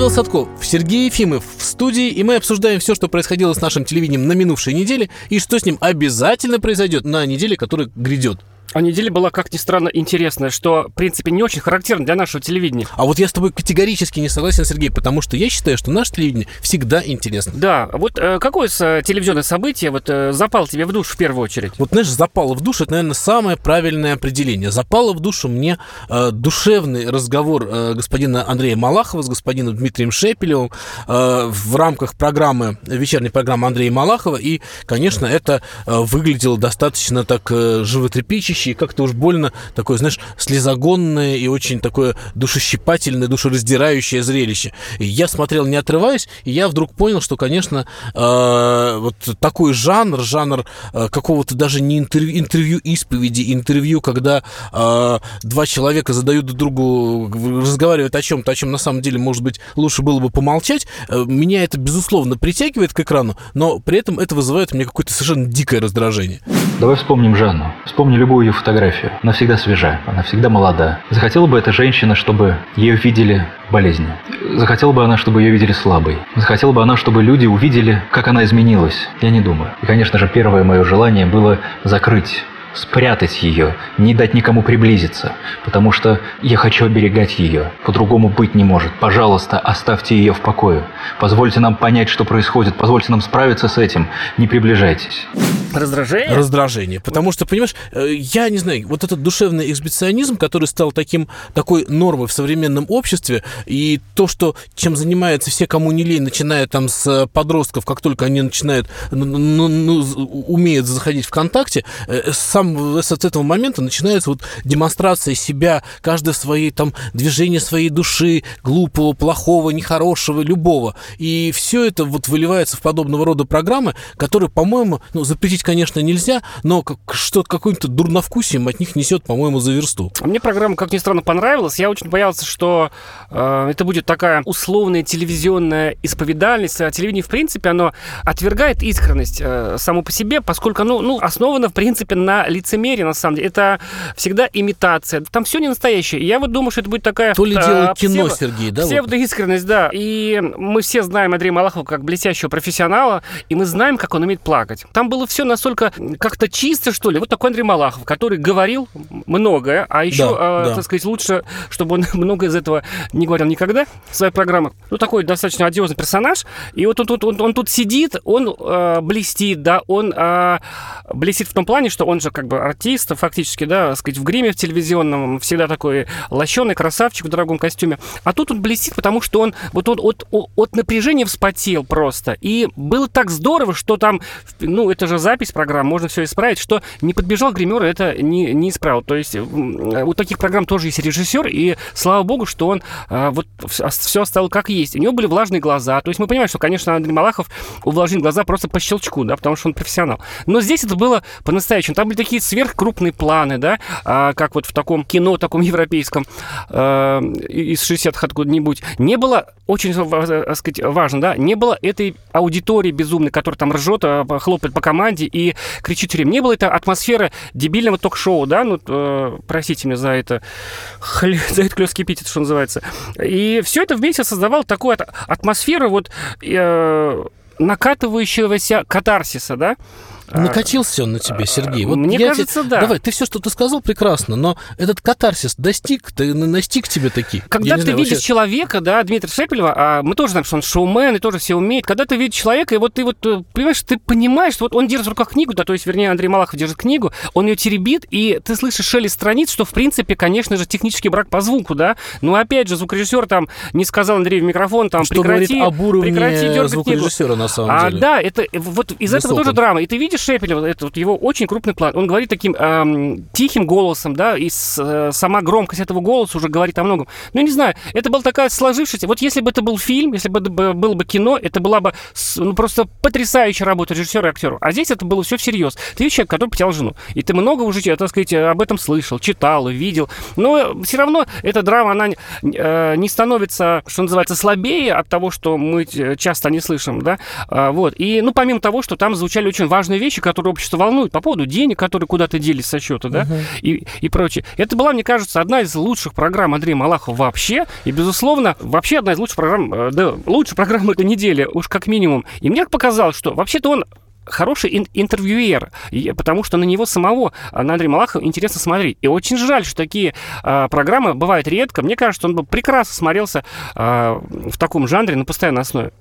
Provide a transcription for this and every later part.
Павел Садков, Сергей Ефимов в студии, и мы обсуждаем все, что происходило с нашим телевидением на минувшей неделе, и что с ним обязательно произойдет на неделе, которая грядет. А неделя была, как ни странно, интересная, что, в принципе, не очень характерно для нашего телевидения. А вот я с тобой категорически не согласен, Сергей, потому что я считаю, что наше телевидение всегда интересно. Да, вот э, какое э, телевизионное событие вот э, запал тебе в душу в первую очередь? Вот, знаешь, запало в душу, это, наверное, самое правильное определение. Запало в душу мне э, душевный разговор э, господина Андрея Малахова с господином Дмитрием Шепелевым э, в рамках программы, вечерней программы Андрея Малахова, и, конечно, это э, выглядело достаточно так э, животрепещуще, и как-то уж больно такое, знаешь, слезогонное и очень такое душещипательное, душераздирающее зрелище. И я смотрел не отрываясь, и я вдруг понял, что, конечно, э, вот такой жанр, жанр э, какого-то даже не интервью, интервью исповеди, интервью, когда э, два человека задают друг другу, разговаривают о чем-то, о чем на самом деле, может быть, лучше было бы помолчать, э, меня это, безусловно, притягивает к экрану, но при этом это вызывает у меня какое-то совершенно дикое раздражение. Давай вспомним Жанну. Вспомни любую ее фотографию. Она всегда свежа, она всегда молода. Захотела бы эта женщина, чтобы ее видели болезнью. Захотела бы она, чтобы ее видели слабой. Захотела бы она, чтобы люди увидели, как она изменилась. Я не думаю. И, конечно же, первое мое желание было закрыть спрятать ее, не дать никому приблизиться, потому что я хочу оберегать ее, по-другому быть не может. Пожалуйста, оставьте ее в покое. Позвольте нам понять, что происходит, позвольте нам справиться с этим, не приближайтесь. Раздражение? Раздражение. Потому что, понимаешь, э, я не знаю, вот этот душевный эксбиционизм, который стал таким, такой нормой в современном обществе, и то, что чем занимаются все, кому не лень, начиная там с подростков, как только они начинают, ну, ну, ну умеют заходить в ВКонтакте, э, сам сам с этого момента начинается вот демонстрация себя, каждое свои там движение своей души, глупого, плохого, нехорошего, любого. И все это вот выливается в подобного рода программы, которые, по-моему, ну, запретить, конечно, нельзя, но как, что каким-то дурновкусием от них несет, по-моему, за версту. А мне программа, как ни странно, понравилась. Я очень боялся, что э, это будет такая условная телевизионная исповедальность. А телевидение, в принципе, оно отвергает искренность э, само по себе, поскольку оно ну, основано, в принципе, на лицемерие, на самом деле. Это всегда имитация. Там все не настоящее. И я вот думаю, что это будет такая... То ли а, дело кино, псевдо, Сергей, да? Псевдоискренность, вот? да. И мы все знаем Андрея Малахова как блестящего профессионала, и мы знаем, как он умеет плакать. Там было все настолько как-то чисто, что ли. Вот такой Андрей Малахов, который говорил многое, а еще, да, а, да. так сказать, лучше, чтобы он много из этого не говорил никогда в своих программах. Ну, такой достаточно одиозный персонаж. И вот он тут, он, он тут сидит, он э, блестит, да, он э, блестит в том плане, что он же как бы артист, фактически, да, сказать, в гриме в телевизионном, всегда такой лощеный красавчик в дорогом костюме. А тут он блестит, потому что он вот он от, от напряжения вспотел просто. И было так здорово, что там, ну, это же запись программ, можно все исправить, что не подбежал гример, это не, не исправил. То есть у таких программ тоже есть режиссер, и слава богу, что он а, вот все оставил как есть. У него были влажные глаза. То есть мы понимаем, что, конечно, Андрей Малахов увлажнил глаза просто по щелчку, да, потому что он профессионал. Но здесь это было по-настоящему. Там были такие сверхкрупные планы, да, а, как вот в таком кино, таком европейском э, из 60-х откуда-нибудь. Не было, очень так сказать, важно, да, не было этой аудитории безумной, которая там ржет, а, хлопает по команде и кричит время. Не было этой атмосферы дебильного ток-шоу, да, ну, э, простите меня за это, за это клёс эпитет, что называется. И все это вместе создавало такую атмосферу вот э, накатывающегося катарсиса, да, Накатился он на тебе, Сергей. Вот Мне кажется, тебе... да. Давай, ты все, что ты сказал, прекрасно, но этот катарсис достиг, ты настиг тебе такие. Когда ты знаю, видишь вообще... человека, да, Дмитрия Шепелева, а мы тоже знаем, что он шоумен и тоже все умеет. Когда ты видишь человека, и вот ты вот, э, понимаешь, ты понимаешь, что вот он держит в руках книгу, да, то есть, вернее, Андрей Малахов держит книгу, он ее теребит, и ты слышишь шелест страниц, что, в принципе, конечно же, технический брак по звуку, да. Но, опять же, звукорежиссер там не сказал Андрею в микрофон, там, что прекрати, об уровне прекрати звукорежиссера, книгу. на самом а, деле. А, да, это вот из Высоком. этого тоже драма. И ты видишь Шепелева, это вот его очень крупный план. Он говорит таким эм, тихим голосом, да, и с, э, сама громкость этого голоса уже говорит о многом. Ну, не знаю, это была такая сложившаяся... Вот если бы это был фильм, если бы это было бы кино, это была бы ну, просто потрясающая работа режиссера и актера. А здесь это было все всерьез. Ты человек, который потерял жену. И ты много уже, так сказать, об этом слышал, читал, видел. Но все равно эта драма, она э, не становится, что называется, слабее от того, что мы часто не слышим, да. А, вот. И, ну, помимо того, что там звучали очень важные вещи, вещи, которые общество волнует по поводу денег, которые куда-то делись со счета, да, uh-huh. и, и прочее. Это была, мне кажется, одна из лучших программ Андрея Малахова вообще, и, безусловно, вообще одна из лучших программ, э, да, лучшая программа этой недели, уж как минимум. И мне показалось, что вообще-то он хороший ин- интервьюер, потому что на него самого, а, на Андрея Малахова, интересно смотреть. И очень жаль, что такие а, программы бывают редко. Мне кажется, он бы прекрасно смотрелся а, в таком жанре на постоянной основе.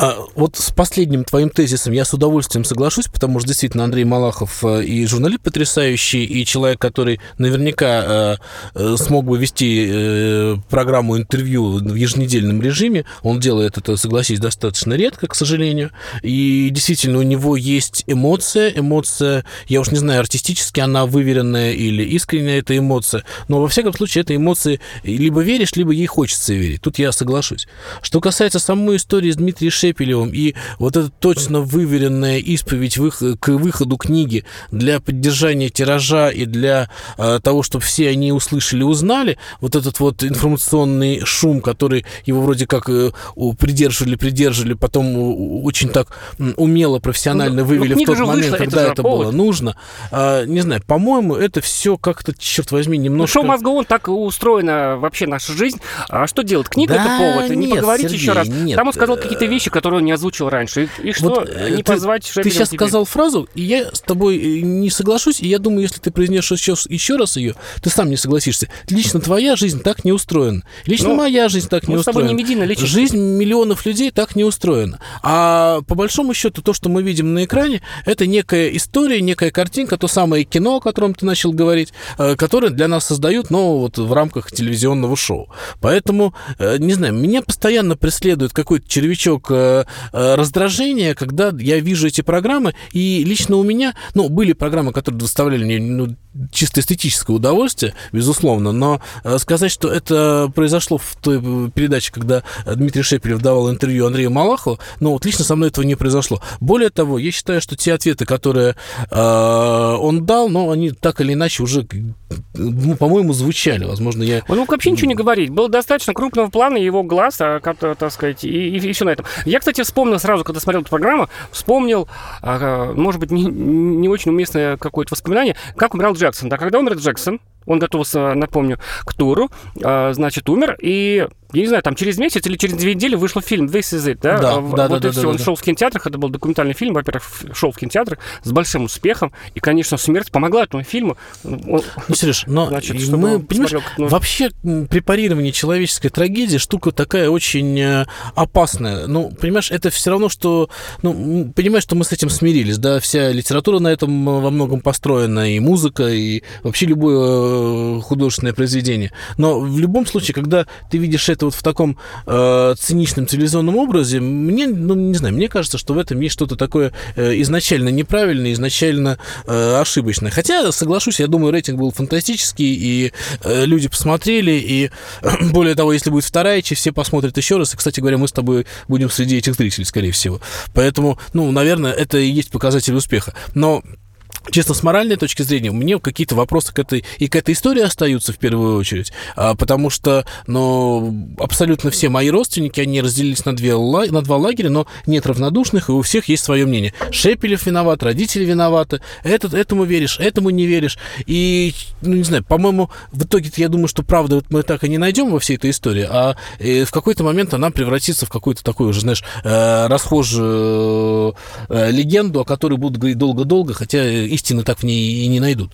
А, вот с последним твоим тезисом я с удовольствием соглашусь, потому что действительно Андрей Малахов э, и журналист потрясающий, и человек, который наверняка э, э, смог бы вести программу интервью в еженедельном режиме. Он делает это, согласись, достаточно редко, к сожалению. И действительно у него есть эмоция. Эмоция, я уж не знаю, артистически она выверенная или искренняя эта эмоция. Но во всяком случае, этой эмоции либо веришь, либо ей хочется верить. Тут я соглашусь. Что касается самой истории с Дмитрием Шепелевым, и вот эта точно выверенная исповедь к выходу книги для поддержания тиража и для э, того, чтобы все они услышали, узнали, вот этот вот информационный шум, который его вроде как э, придерживали, придерживали, потом очень так умело, профессионально ну, вывели ну, в тот момент, вышла, когда это, это было нужно. А, не знаю, по-моему, это все как-то, черт возьми, немножко... Ну, шоу мозговон так устроена вообще наша жизнь. А что делать? Книга да, это повод. Нет, не поговорить Сергей, еще раз. Нет. Там он сказал какие-то вещи, которые он не озвучил раньше. И, и что, вот, э, не ты, позвать Шепелева Ты сейчас теперь? сказал фразу, и я с тобой э, не соглашусь, и я думаю, если ты произнешь еще, еще раз ее, ты сам не согласишься. Лично твоя жизнь так не устроена. Лично ну, моя жизнь так не устроена. не медийно. Жизнь миллионов людей так не устроена. А по большому счету, то, что мы видим на экране, это некая история, некая картинка, то самое кино, о котором ты начал говорить, э, которое для нас создают, но вот в рамках телевизионного шоу. Поэтому, не знаю, меня постоянно преследует какой-то червячок Э, раздражение, когда я вижу эти программы, и лично у меня, ну, были программы, которые доставляли мне ну, чисто эстетическое удовольствие, безусловно, но э, сказать, что это произошло в той передаче, когда Дмитрий Шепелев давал интервью Андрею Малахову, ну, вот лично со мной этого не произошло. Более того, я считаю, что те ответы, которые э, он дал, ну, они так или иначе уже, ну, по-моему, звучали. Возможно, я... Он мог вообще ничего не говорить. Было достаточно крупного плана его глаз, а, так сказать, и, и, и все на этом. Я, кстати, вспомнил сразу, когда смотрел эту программу, вспомнил, а, может быть, не, не очень уместное какое-то воспоминание, как умирал Джексон. Да, когда умер Джексон, он готовился, напомню, к туру, а, значит, умер, и я не знаю, там через месяц или через две недели вышел фильм This is it, да? Да, да, вот да, и да, все. Да, он да. шел в кинотеатрах, это был документальный фильм, во-первых, шел в кинотеатрах с большим успехом, и, конечно, смерть помогла этому фильму. Он, ну, Сереж, но значит, мы, понимаешь, смотрел, ну... вообще препарирование человеческой трагедии штука такая очень э, опасная. Ну, понимаешь, это все равно, что, ну, понимаешь, что мы с этим смирились, да, вся литература на этом э, во многом построена, и музыка, и вообще любое э, художественное произведение. Но в любом случае, когда ты видишь это вот в таком э, циничном телевизионном образе, мне, ну, не знаю, мне кажется, что в этом есть что-то такое э, изначально неправильное, изначально э, ошибочное. Хотя, соглашусь, я думаю, рейтинг был фантастический, и э, люди посмотрели, и более того, если будет вторая часть, все посмотрят еще раз. И, кстати говоря, мы с тобой будем среди этих зрителей, скорее всего. Поэтому, ну, наверное, это и есть показатель успеха. Но честно, с моральной точки зрения, у меня какие-то вопросы к этой, и к этой истории остаются в первую очередь, а, потому что, ну, абсолютно все мои родственники, они разделились на, две, на два лагеря, но нет равнодушных, и у всех есть свое мнение. Шепелев виноват, родители виноваты, этот, этому веришь, этому не веришь, и, ну, не знаю, по-моему, в итоге я думаю, что правда вот мы так и не найдем во всей этой истории, а э, в какой-то момент она превратится в какую-то такую уже, знаешь, э, расхожую э, легенду, о которой будут говорить долго-долго, хотя истины так в ней и не найдут.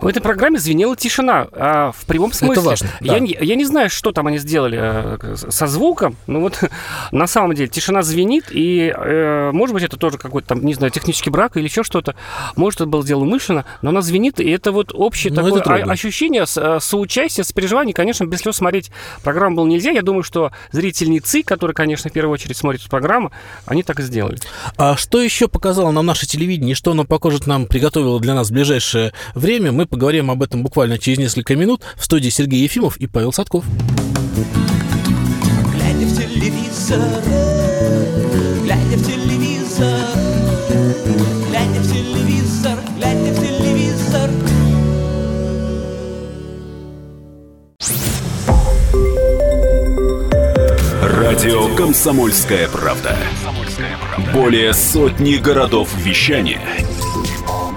В этой программе звенела тишина, а в прямом смысле. Это важно. Да. Я, я не знаю, что там они сделали э, со звуком, но вот на самом деле тишина звенит, и, э, может быть, это тоже какой-то там, не знаю, технический брак или еще что-то. Может, это было сделано умышленно, но она звенит, и это вот общее но ну, такое ощущение э, соучастия, сопереживания. Конечно, без слез смотреть программу было нельзя. Я думаю, что зрительницы, которые, конечно, в первую очередь смотрят эту программу, они так и сделали. А что еще показало нам наше телевидение, что оно покажет нам при приготовила для нас в ближайшее время. Мы поговорим об этом буквально через несколько минут. В студии Сергей Ефимов и Павел Садков. Глядя в телевизор, глядя в телевизор, глядя в телевизор, глядя в телевизор. Радио «Комсомольская правда». Более сотни городов вещания –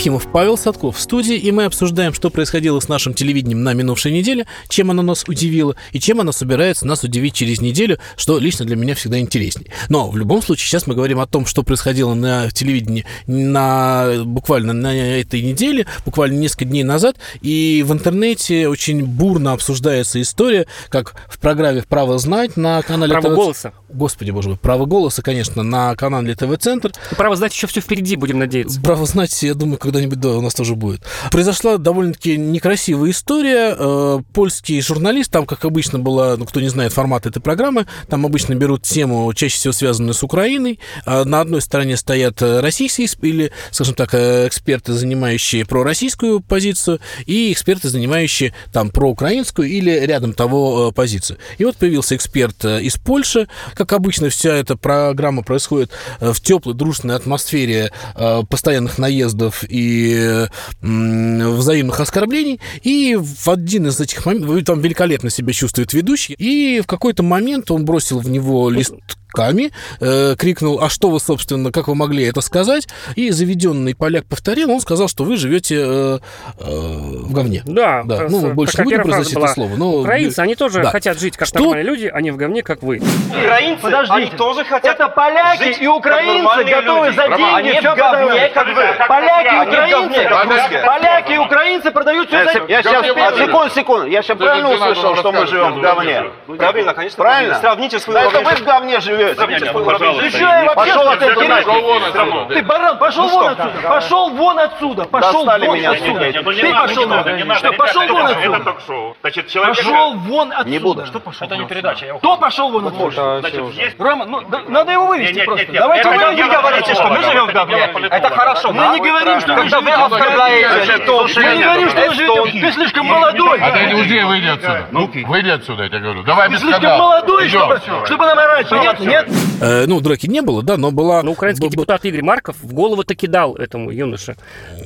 Ефимов, Павел Садков в студии, и мы обсуждаем, что происходило с нашим телевидением на минувшей неделе, чем оно нас удивило, и чем оно собирается нас удивить через неделю, что лично для меня всегда интересней. Но в любом случае, сейчас мы говорим о том, что происходило на телевидении на, буквально на этой неделе, буквально несколько дней назад, и в интернете очень бурно обсуждается история, как в программе «Право знать» на канале Право ТВ голоса. Господи боже мой, «Право голоса», конечно, на канале ТВ-центр, право знать, еще все впереди, будем надеяться. Право знать, я думаю, когда-нибудь да, у нас тоже будет. Произошла довольно-таки некрасивая история. Э, Польский журналист, там, как обычно было, ну, кто не знает формат этой программы, там обычно берут тему, чаще всего связанную с Украиной. Э, На одной стороне стоят э, российские или, скажем так, эксперты, занимающие пророссийскую позицию, и эксперты, занимающие там проукраинскую или рядом того позицию. И вот появился эксперт из Польши. Как обычно, вся эта программа происходит в теплой, дружной атмосфере постоянных наездов и м, взаимных оскорблений. И в один из этих моментов, там великолепно себя чувствует ведущий, и в какой-то момент он бросил в него лист ками, э, крикнул, а что вы, собственно, как вы могли это сказать? И заведенный поляк повторил, он сказал, что вы живете э, э, в говне. Да, Да, как- ну, больше как не первая произносить это слово. Но... Украинцы, они тоже Да. хотят жить как Что? нормальные люди, они в говне, как вы. Украинцы, Подождите. они тоже хотят Это поляки жить и украинцы готовы люди. за деньги Они всё в говне, продавать. как вы. Поляки и украинцы. Поляки и украинцы продают все за Я сейчас, секунду, секунду, я сейчас правильно услышал, что мы живем в говне? Правильно, конечно. Правильно? Сравните Да это вы в говне живете. Ты что, я вообще Пошел что, отсюда, вон отсюда. Ты баран, пошел вон отсюда. Пошел вон отсюда. Пошел вон отсюда. отсюда. Ты пошел вон. Что, пошел вон отсюда. Пошел вон отсюда. Не буду. Что пошел? Это не передача. Кто пошел вон отсюда? Рома, ну надо его вывести просто. Давайте вы не говорите, что мы живем в говне. Это хорошо, Мы не говорим, что вы живете в говне. Мы не говорим, что вы живете в говне. Ты слишком молодой. А ты уйди, выйди отсюда. Выйди отсюда, я тебе говорю. Давай Ты без слишком скандала. молодой, чтобы нам орать. Понятно, нет? Э, ну, драки не было, да, но была... Но украинский б- депутат Игорь Марков в голову таки дал этому юноше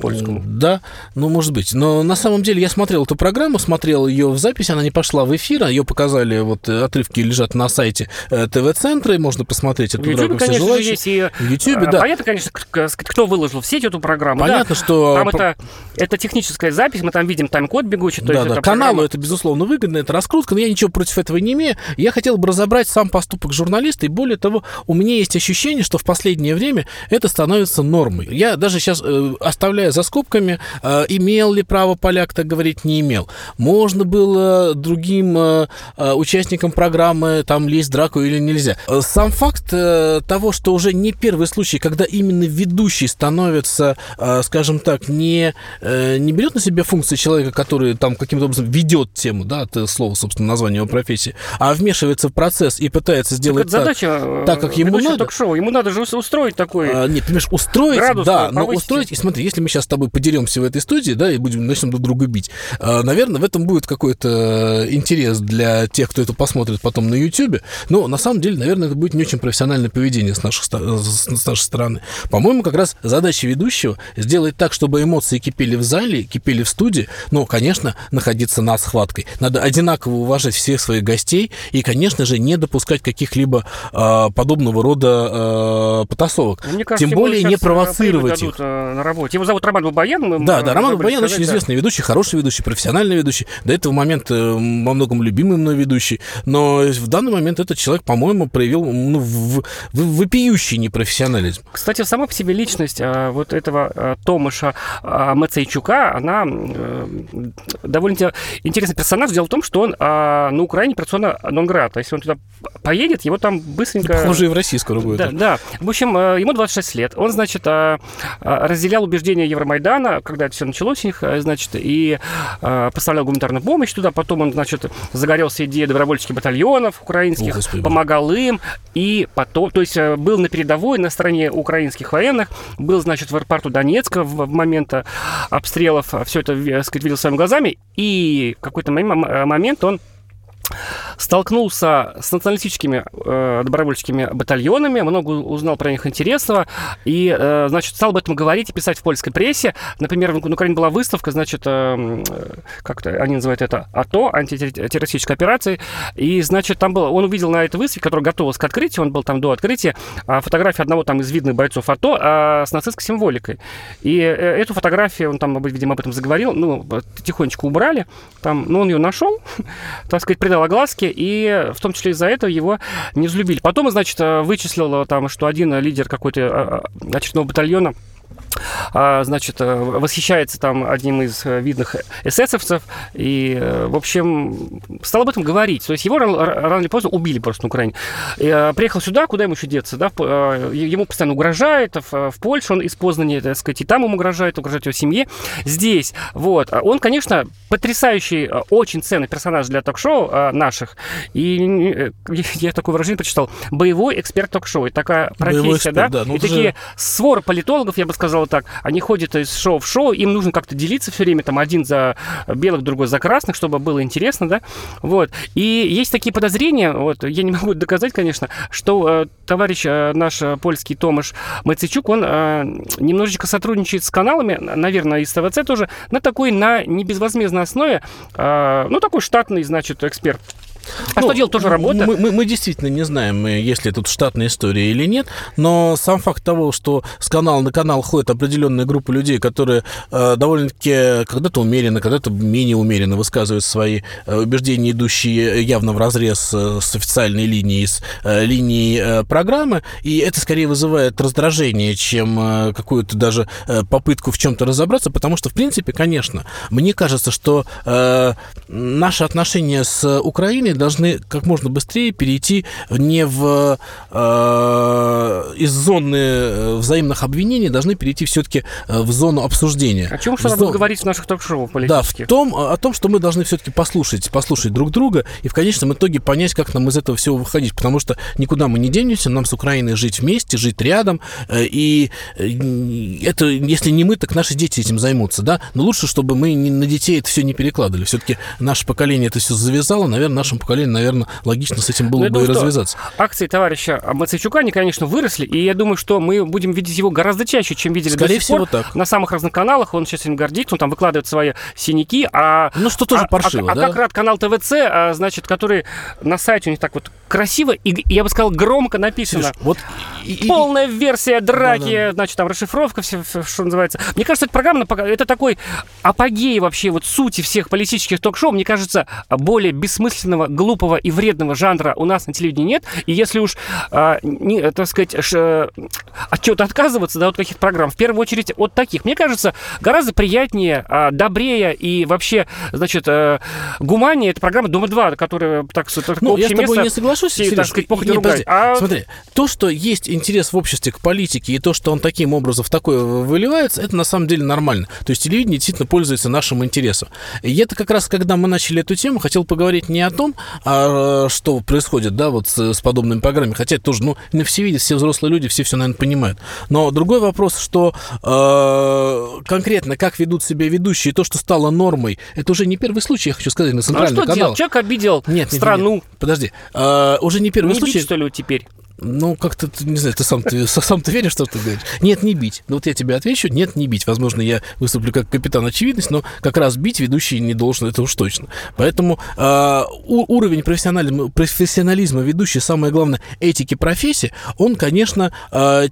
польскому. Да, ну, может быть. Но на самом деле я смотрел эту программу, смотрел ее в записи, она не пошла в эфир, а ее показали, вот э, отрывки лежат на сайте э, ТВ-центра, и можно посмотреть эту В драку, все конечно же, желающие. есть и... В Ютубе, а, да. Понятно, конечно, кто выложил в сеть эту программу. да. Понятно, что... Там это, это техническая запись, мы там видим тайм-код бегущий. то Да, да, это каналу программа- это, безусловно, выгодно, это раскрутка, но я ничего против этого не имею. Я хотел бы разобрать сам поступок журналиста, и более того, у меня есть ощущение, что в последнее время это становится нормой. Я даже сейчас, э, оставляя за скобками, э, имел ли право поляк так говорить, не имел. Можно было другим э, э, участникам программы там лезть в драку или нельзя. Э, Сам факт э, того, что уже не первый случай, когда именно ведущий становится, э, скажем так, не, э, не берет на себя функции человека, который там каким-то образом ведет тему, да, это слово, собственно, название его профессии, а вмешивается в процесс и пытается Так сделать это так, задача э, так, как ему надо. ток-шоу. Ему надо же ус- устроить такой... А, нет, понимаешь, устроить, Градус да, но устроить, и смотри, если мы сейчас с тобой подеремся в этой студии, да, и будем начнем друг друга бить, а, наверное, в этом будет какой-то интерес для тех, кто это посмотрит потом на YouTube, но на самом деле, наверное, это будет не очень профессиональное поведение с, наших, с нашей стороны. По-моему, как раз задача ведущего сделать так, чтобы эмоции кипели в зале, кипели в студии, но, конечно, находиться над схваткой. Надо одинаково уважать всех своих гостей и, конечно же, не допускать каких-либо а, подобного рода а, потасовок. Мне кажется, Тем более не э, провоцировать дадут, их. э, на работе. Его зовут Роман Бабаян. Да, э, да, Роман Бабаян очень сказать, да. известный ведущий, хороший ведущий, профессиональный ведущий. До этого момента э, во многом любимый мной ведущий. Но в данный момент этот человек, по-моему, проявил ну, в- в- вопиющий непрофессионализм. Кстати, сама по себе личность вот этого Томаша Мацейчука, она э, довольно те- интересный персонаж. Дело в том, что он на Украине персона нон-грата. Если он туда поедет, его там быстренько... Похоже, и в России скоро будет. Да, да. В общем, э, ему 26 лет. Он, значит, э, э, разделял убеждения Евромайдана, когда это все началось у них, значит, и поставлял гуманитарную помощь туда. Потом он, значит, загорелся идеей добровольческих батальонов украинских, О, Господи. помогал им. И потом, то есть был на передовой, на стороне украинских военных, был, значит, в аэропорту Донецка в в момент обстрелов. Все это, так сказать, видел своими глазами. И в какой-то мом- момент он столкнулся с националистическими э, добровольческими батальонами, много узнал про них интересного, и, э, значит, стал об этом говорить и писать в польской прессе. Например, в- Украине была выставка, значит, э, э, как-то они называют это АТО, антитеррористической операции, и, значит, там было, он увидел на этой выставке, которая готовилась к открытию, он был там до открытия, а, фотографию одного там из видных бойцов АТО а, с нацистской символикой. И э, эту фотографию, он там, видимо, об этом заговорил, ну, тихонечко убрали, там, ну, он ее нашел, так сказать, придал огласке, и в том числе из-за этого его не взлюбили. Потом, значит, э, вычислил э, там, что один лидер какой-то э, э, очередного батальона значит, э, восхищается там одним из э, видных эсэсовцев, и, э, в общем, стал об этом говорить. То есть его рано, рано или поздно убили просто на Украине. И, приехал сюда, куда ему еще деться, да, ему постоянно угрожает, в, в Польшу он из Познани, так сказать, и там ему угрожает, угрожает его семье. Здесь, вот, А он, конечно, потрясающий, очень ценный персонаж для ток-шоу наших, и я такое выражение прочитал, боевой эксперт ток-шоу, и такая профессия, эксперт, да, да, ну и это же- такие свора политологов, я бы сказал так, они ходят из шоу в шоу, им нужно как-то делиться все время, там один за белых, другой за красных, чтобы было интересно, да, вот. И есть такие подозрения, вот, я не могу доказать, конечно, что э, товарищ э, наш э, польский Томаш Мацичук, он э, немножечко сотрудничает с каналами, наверное, из ТВЦ тоже, на такой, на небезвозмездной основе, э, ну, такой штатный, значит, эксперт. А Ну, что делать, тоже работа. Мы, мы- мы действительно не знаем, э, есть ли тут штатная история или нет, но сам факт того, что с канала на канал ходит определенная группа людей, которые э, довольно-таки когда-то умеренно, когда-то менее умеренно высказывают свои э, убеждения, идущие явно в разрез э, с официальной линией, с э, линией э, программы, и это скорее вызывает раздражение, чем э, какую-то даже э, попытку в чем-то разобраться, потому что, в принципе, конечно, мне кажется, что э, наши отношения с Украиной должны как можно быстрее перейти не в э, из зоны э, взаимных обвинений, должны перейти все-таки в зону обсуждения. О чем что надо зон- говорить в наших ток-шоу да, в том, о том, что мы должны все-таки послушать, послушать друг друга и в конечном итоге понять, как нам из этого всего выходить, потому что никуда мы не денемся, нам с Украиной жить вместе, жить рядом, э, и э, это, если не мы, так наши дети этим займутся, да, но лучше, чтобы мы на детей это все не перекладывали, все-таки наше поколение это все завязало, наверное, нашему поколению, наверное, логично с этим Ну, было я бы и развязаться. Акции товарища Мацейчука, они, конечно, выросли, и я думаю, что мы будем видеть его гораздо чаще, чем видели Скорее до сих пор. всего, так. На самых разных каналах он сейчас этим гордится, он там выкладывает свои синяки, а... Ну, что тоже а- паршиво, а, а да? как рад канал ТВЦ, а, значит, который на сайте у них так вот красиво и, я бы сказал, громко написано. Сереж, вот Полная версия драки, Да-да. значит, там расшифровка, все, что называется. Мне кажется, эта программа, это такой апогей вообще вот сути всех политических ток-шоу. Мне кажется, более бессмысленного, глупого и вредного жанра у нас на телевидении нет. И если уж, а, не, э, так сказать, ш- э, от чего-то отказываться, да, от каких-то программ, в первую очередь от таких, мне кажется, гораздо приятнее, а, добрее и вообще, значит, э, гуманнее эта программа «Дома-2», которая, так сказать, Ну, я с тобой не соглашусь, всей, Сереж, так сказать, похоть не, ругать. А Смотри, то, что есть интерес в обществе к политике, и то, что он таким образом в такое выливается, это на самом деле нормально. То есть телевидение действительно пользуется нашим интересом. И это как раз, когда мы начали эту тему, хотел поговорить не о том, а, что происходит, да, вот с, с подобными программами, хотя это тоже, ну, не все видят, все взрослые люди, все все, наверное, понимают. Но другой вопрос, что э, конкретно как ведут себя ведущие, то, что стало нормой, это уже не первый случай, я хочу сказать, на Ну, а что каналах. делать? Человек обидел Нет, нет, нет, страну. нет. Подожди. А, уже не первый Не случай. бить, что ли, теперь? Ну, как-то, не знаю, ты сам, ты сам ты веришь, что ты говоришь? Нет, не бить. Ну, вот я тебе отвечу, нет, не бить. Возможно, я выступлю как капитан очевидность, но как раз бить ведущий не должен, это уж точно. Поэтому у- уровень профессионализма, профессионализма ведущий, самое главное, этики профессии, он, конечно, а,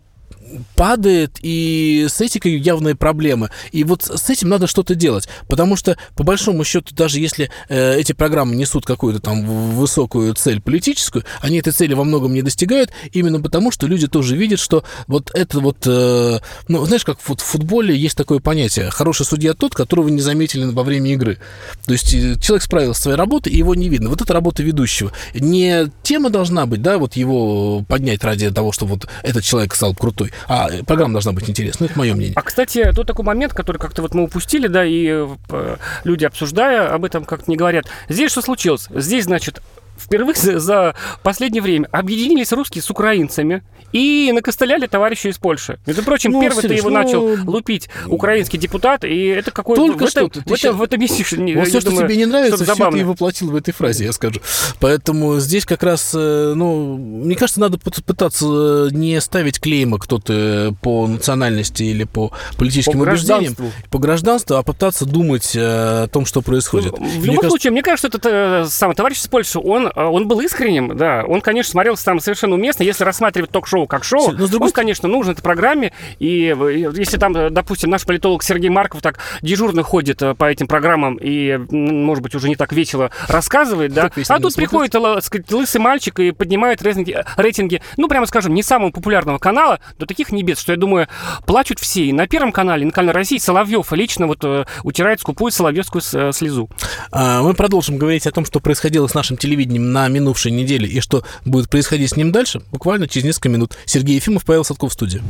падает, и с этикой явные проблемы. И вот с этим надо что-то делать, потому что, по большому счету, даже если э, эти программы несут какую-то там высокую цель политическую, они этой цели во многом не достигают, именно потому, что люди тоже видят, что вот это вот, э, ну, знаешь, как вот в футболе есть такое понятие, хороший судья тот, которого не заметили во время игры. То есть э, человек справился со своей работой, и его не видно. Вот это работа ведущего. Не тема должна быть, да, вот его поднять ради того, чтобы вот этот человек стал крутой, а программа должна быть интересной. Это мое мнение. А, кстати, тут такой момент, который как-то вот мы упустили, да, и э, люди, обсуждая об этом, как-то не говорят. Здесь что случилось? Здесь, значит, впервые за, за последнее время объединились русские с украинцами и накостыляли товарища из Польши. Между прочим, Ну, первый-то его ну, начал лупить украинский депутат, и это какой-то... Только в этом, что-то. Ты в, щас- в этом месте, Вот все, что думаю, тебе не нравится, все ты и воплотил в этой фразе, я скажу. Поэтому здесь как раз, э, ну, мне кажется, надо пыт- пытаться не ставить клейма кто-то по национальности или по политическим По убеждениям, гражданству. по гражданству, а попытаться думать э, о том, что происходит. В Мне любом кажется, случае, мне кажется, этот э, самый товарищ из Польши, он, он был искренним, да. Он, конечно, смотрелся там совершенно уместно. Если рассматривать ток-шоу как шоу, Но с другой он, конечно, нужен этой программе. И э, если там, э, допустим, наш политолог Сергей Марков так дежурно ходит э, по этим программам и, может быть, уже не так весело рассказывает, да. А тут приходит сказать, лысый мальчик и поднимает рейтинги, э, рейтинги, ну, прямо скажем, не самого популярного канала, до таких небес, что, я думаю, плачут все. И на Первом канале, и на канале России Соловьев лично вот э, утирает скупую соловьевскую э, слезу. а, мы продолжим говорить о том, что происходило с нашим телевидением на минувшей неделе и что будет происходить с ним дальше, буквально через несколько минут. Сергей Ефимов, Павел Садков в студии.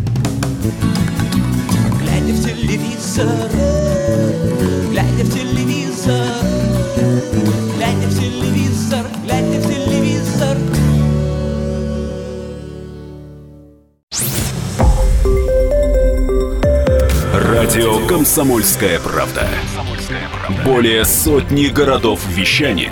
Глядя в телевизор, глядя в телевизор, глядя в телевизор, глядя в телевизор. Радио «Комсомольская правда». Более сотни городов вещания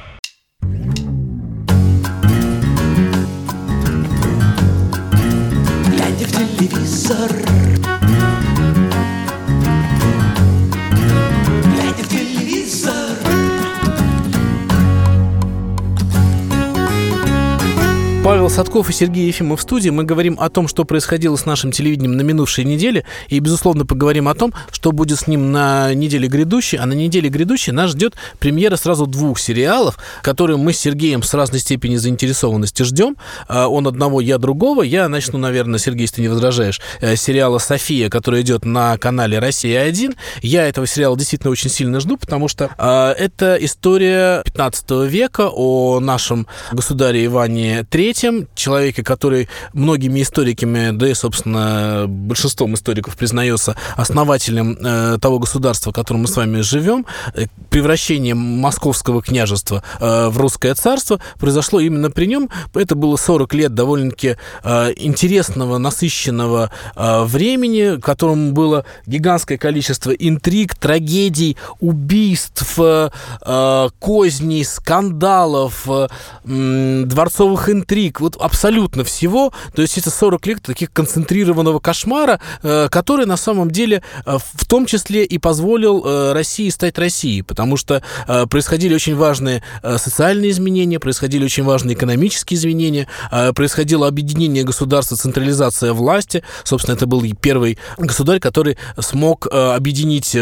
Садков и Сергей Ефимов в студии. Мы говорим о том, что происходило с нашим телевидением на минувшей неделе. И, безусловно, поговорим о том, что будет с ним на неделе грядущей. А на неделе грядущей нас ждет премьера сразу двух сериалов, которые мы с Сергеем с разной степени заинтересованности ждем. А, Он одного, я другого. Я начну, наверное, Сергей, если ты не возражаешь, э, сериала «София», который идет на канале «Россия-1». Я этого сериала действительно очень сильно жду, потому что а, это история 15 века о нашем государе Иване III, человеке, который многими историками, да и, собственно, большинством историков признается основателем э, того государства, в котором мы с вами живем. Э, Превращение московского княжества э, в русское царство произошло именно при нем. Это было 40 лет довольно-таки э, интересного, насыщенного э, времени, котором было гигантское количество интриг, трагедий, убийств, э, э, козней, скандалов, э, дворцовых интриг, вот абсолютно всего. То есть это 40 лет таких концентрированного кошмара, э, который на самом деле э, в том числе и позволил э, России стать Россией, потому что происходили очень важные социальные изменения, происходили очень важные экономические изменения, происходило объединение государства, централизация власти. Собственно, это был первый государь, который смог объединить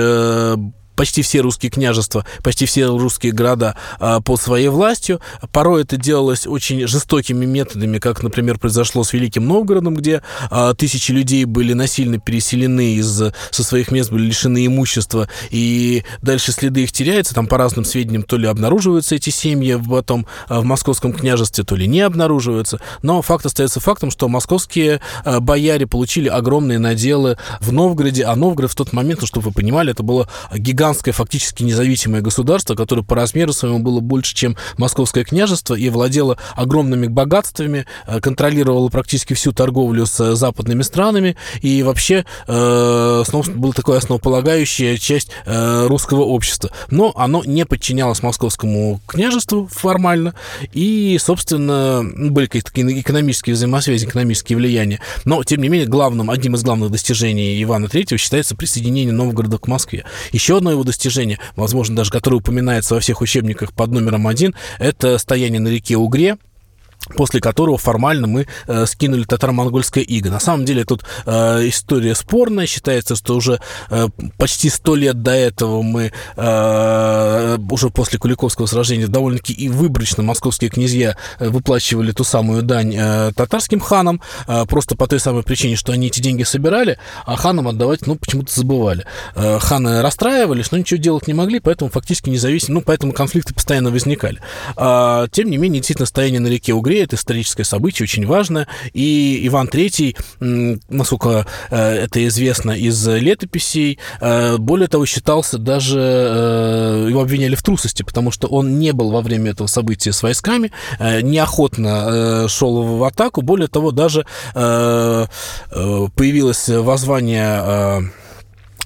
почти все русские княжества, почти все русские города а, под своей властью. Порой это делалось очень жестокими методами, как, например, произошло с Великим Новгородом, где а, тысячи людей были насильно переселены из, со своих мест, были лишены имущества, и дальше следы их теряются. Там, по разным сведениям, то ли обнаруживаются эти семьи потом а, в московском княжестве, то ли не обнаруживаются. Но факт остается фактом, что московские бояре получили огромные наделы в Новгороде, а Новгород в тот момент, ну, чтобы вы понимали, это было гигантское христианское, фактически независимое государство, которое по размеру своему было больше, чем Московское княжество, и владело огромными богатствами, э, контролировало практически всю торговлю с западными странами, и вообще э, была такая основополагающая часть э, русского общества. Но оно не подчинялось Московскому княжеству формально, и, собственно, были какие-то экономические взаимосвязи, экономические влияния. Но, тем не менее, главным, одним из главных достижений Ивана III считается присоединение Новгорода к Москве. Еще одно его достижение, возможно, даже которое упоминается во всех учебниках под номером один, это стояние на реке Угре, после которого формально мы э, скинули татаро-монгольское иго. На самом деле тут э, история спорная. Считается, что уже э, почти сто лет до этого мы, э, уже после Куликовского сражения, довольно-таки и выборочно московские князья э, выплачивали ту самую дань э, татарским ханам, э, просто по той самой причине, что они эти деньги собирали, а ханам отдавать, ну, почему-то забывали. Э, ханы расстраивались, но ничего делать не могли, поэтому фактически независимо, ну, поэтому конфликты постоянно возникали. Э, тем не менее, действительно, стояние на реке Угре это историческое событие, очень важное. И Иван III, насколько э, это известно из летописей, э, более того, считался даже, э, его обвиняли в трусости, потому что он не был во время этого события с войсками, неохотно шел в атаку, более того, даже появилось воззвание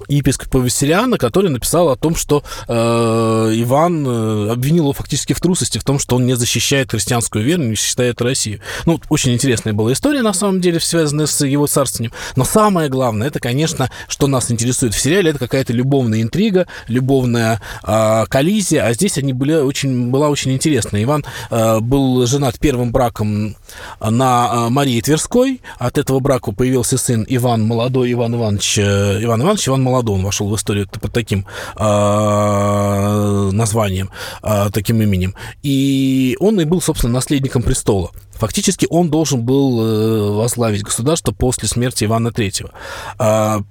епископа Виссариана, который написал о том, что э, Иван э, обвинил его фактически в трусости, в том, что он не защищает христианскую веру, не защищает Россию. Ну, очень интересная была история, на самом деле, связанная с его царствованием. Но самое главное, это, конечно, что нас интересует в сериале, это какая-то любовная интрига, любовная э, коллизия, а здесь они были очень, была очень интересная. Иван э, был женат первым браком на э, Марии Тверской, от этого брака появился сын Иван, молодой Иван Иванович, э, Иван Иванович, Иван Молодой, он вошел в историю под таким э, названием, э, таким именем. И он и был, собственно, наследником престола. Фактически он должен был э, возглавить государство после смерти Ивана III.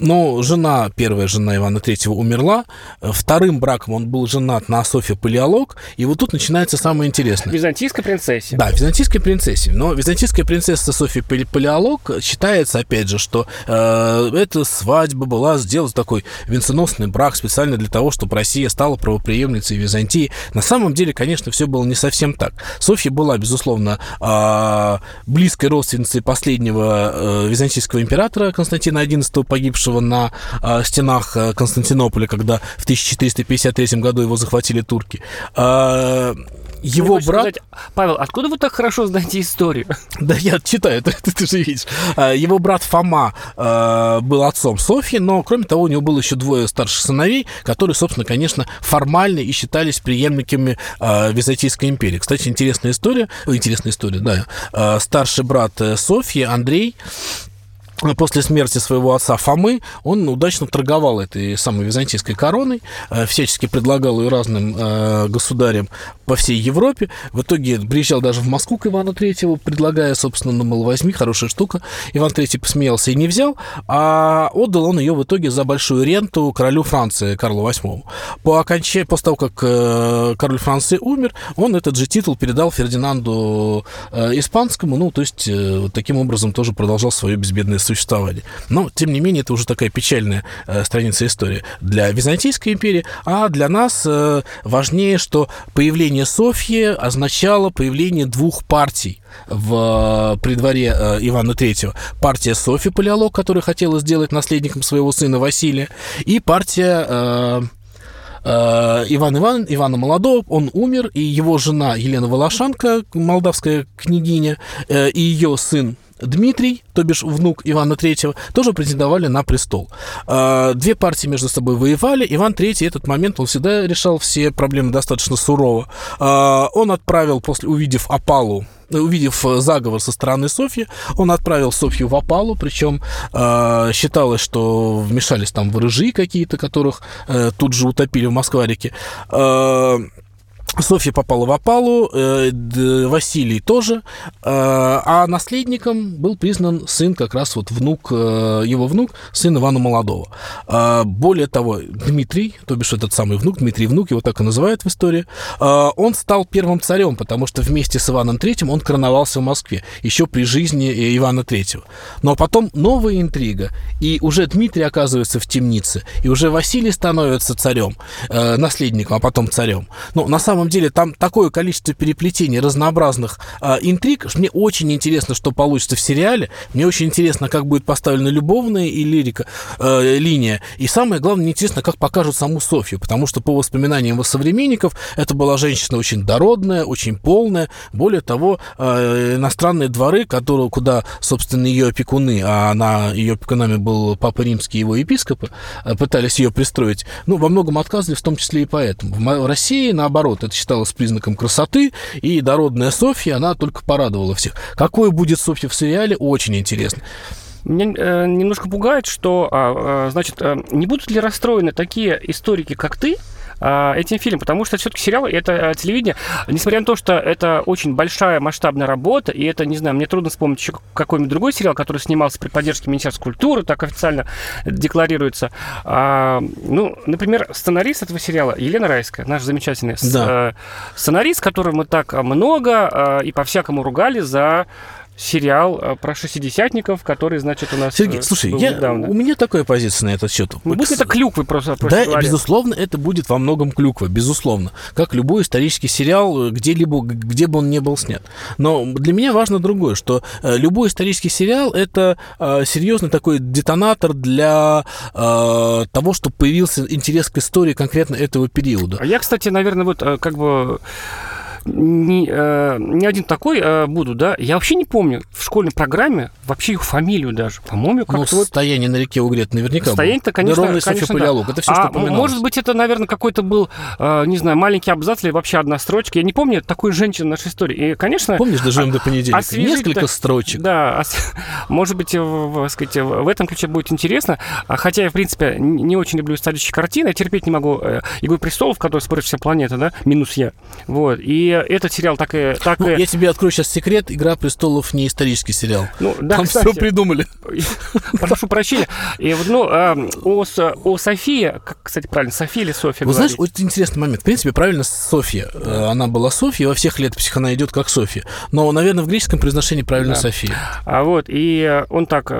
Но жена, первая жена Ивана III умерла. Вторым браком он был женат на Софье Палеолог. И вот тут начинается самое интересное. Византийской принцессе. Да, византийской принцессе. Но византийская принцесса Софья Палеолог считается, опять же, что э, эта свадьба была сделана такой венценосный брак специально для того, чтобы Россия стала правоприемницей Византии. На самом деле, конечно, все было не совсем так. Софья была, безусловно, э, близкой родственницей последнего э, византийского императора Константина XI, погибшего погибшего на э, стенах э, Константинополя, когда в 1453 году его захватили турки. Э, его Мне брат... Сказать, Павел, откуда вы так хорошо знаете историю? Да, я читаю, ты, ты, ты же видишь. Его брат Фома э, был отцом Софьи, но, кроме того, у него было еще двое старших сыновей, которые, собственно, конечно, формально и считались преемниками э, Византийской империи. Кстати, интересная история, интересная история, да. Э, старший брат Софьи, Андрей, после смерти своего отца Фомы он удачно торговал этой самой византийской короной, э, всячески предлагал ее разным э, государям по всей Европе. В итоге приезжал даже в Москву к Ивану Третьему, предлагая, собственно, ну, мол, возьми, хорошая штука. Иван Третий посмеялся и не взял, а отдал он ее в итоге за большую ренту королю Франции Карлу VIII. По окончании, после того, как э, король Франции умер, он этот же титул передал Фердинанду Испанскому, ну, то есть таким образом тоже продолжал свое безбедное существования. Но, тем не менее, это уже такая печальная э, страница истории для Византийской империи, а для нас э, важнее, что появление Софьи означало появление двух партий в э, придворе э, Ивана III. Партия Софьи Палеолог, которая хотела сделать наследником своего сына Василия, и партия э, э Иван Иван, Ивана Молодого, он умер, и его жена Елена Волошанка, молдавская княгиня, и ее сын Дмитрий, то бишь внук Ивана III, тоже претендовали на престол. А, две партии между собой воевали. Иван III этот момент, он всегда решал все проблемы достаточно сурово. А, он отправил, после увидев опалу, увидев заговор со стороны Софьи, он отправил Софью в опалу, причем э, считалось, что вмешались там ворыжи какие-то, которых э, тут же утопили в Москварике. Э, Софья попала в опалу, э, Василий тоже, э, а наследником был признан сын, как раз вот внук, э, его внук, сын Ивана Молодого. Более того, Дмитрий, то бишь этот самый внук, Дмитрий внук, его так и называют в истории, он стал первым царем, потому что вместе с Иваном Третьим он короновался в Москве, еще при жизни Ивана Третьего. Но потом новая интрига, и уже Дмитрий оказывается в темнице, и уже Василий становится царем, наследником, а потом царем. Но на самом деле там такое количество переплетений разнообразных э, интриг, мне очень интересно, что получится в сериале, мне очень интересно, как будет поставлена любовная и лирика, э, линия, и самое главное, мне интересно, как покажут саму Софью, потому что по воспоминаниям его современников, это была женщина очень дородная, очень полная, более того, э, иностранные дворы, которые, куда, собственно, ее опекуны, а она, ее опекунами был Папа Римский его епископы, пытались ее пристроить, ну, во многом отказывали, в том числе и поэтому. В России, наоборот, это считалось признаком красоты, и дородная Софья, она только порадовала всех. Какой будет Софья в сериале, очень интересно. Меня э, немножко пугает, что, а, а, значит, э, не будут ли расстроены такие историки, как ты, этим фильмом, потому что все-таки сериал это э, телевидение, несмотря на то, что это очень большая масштабная работа, и это, не знаю, мне трудно вспомнить еще какой-нибудь другой сериал, который снимался при поддержке Министерства культуры, так официально декларируется. А, ну, например, сценарист этого сериала Елена Райская, наш замечательный Да. э, сценарист, которого мы так много э, и по-всякому ругали за сериал э, про шестидесятников, который, значит, у нас Сергей, э, слушай, я, недавно. у меня такая позиция на этот счет. Ну, будет это клюквы просто, просто Да, говоря. безусловно, это будет во многом клюква, безусловно. Как любой исторический сериал, э, где-либо, где бы он ни был снят. Но для меня важно другое, что любой исторический сериал это серьезный такой детонатор для того, чтобы появился интерес к истории конкретно этого периода. А я, кстати, наверное, вот как бы не, э, не один такой э, буду, да. Я вообще не помню в школьной программе вообще их фамилию даже. По-моему, Ну, как-то вот состояние на реке Угрет наверняка Состояние-то, конечно, да, конечно, Софья да. Это все, а, что упоминалось. может быть, это, наверное, какой-то был, э, не знаю, маленький абзац или вообще одна строчка. Я не помню такой женщины в нашей истории. И, конечно... Помнишь, доживем до понедельника? освежить-то- Несколько строчек. Да, ос- может быть, в, в- сказать, в этом ключе будет интересно. А Хотя я, в принципе, не очень люблю исторические картины. Я терпеть не могу э, «Игру престолов», в которой спорит вся планета, да, минус я. Вот. И этот сериал так и... Так Ну, и... я тебе открою сейчас секрет. Игра престолов не исторический сериал. Ну, да, Там кстати. все придумали. Прошу прощения. И, ну, э, о, о Софии, как, кстати, правильно, София или София Вот знаешь, очень интересный момент. В принципе, правильно Софья. Э, Она была Софья, во всех летописях она идет как Софья. Но, наверное, в греческом произношении правильно Да. София. А вот, и э, он так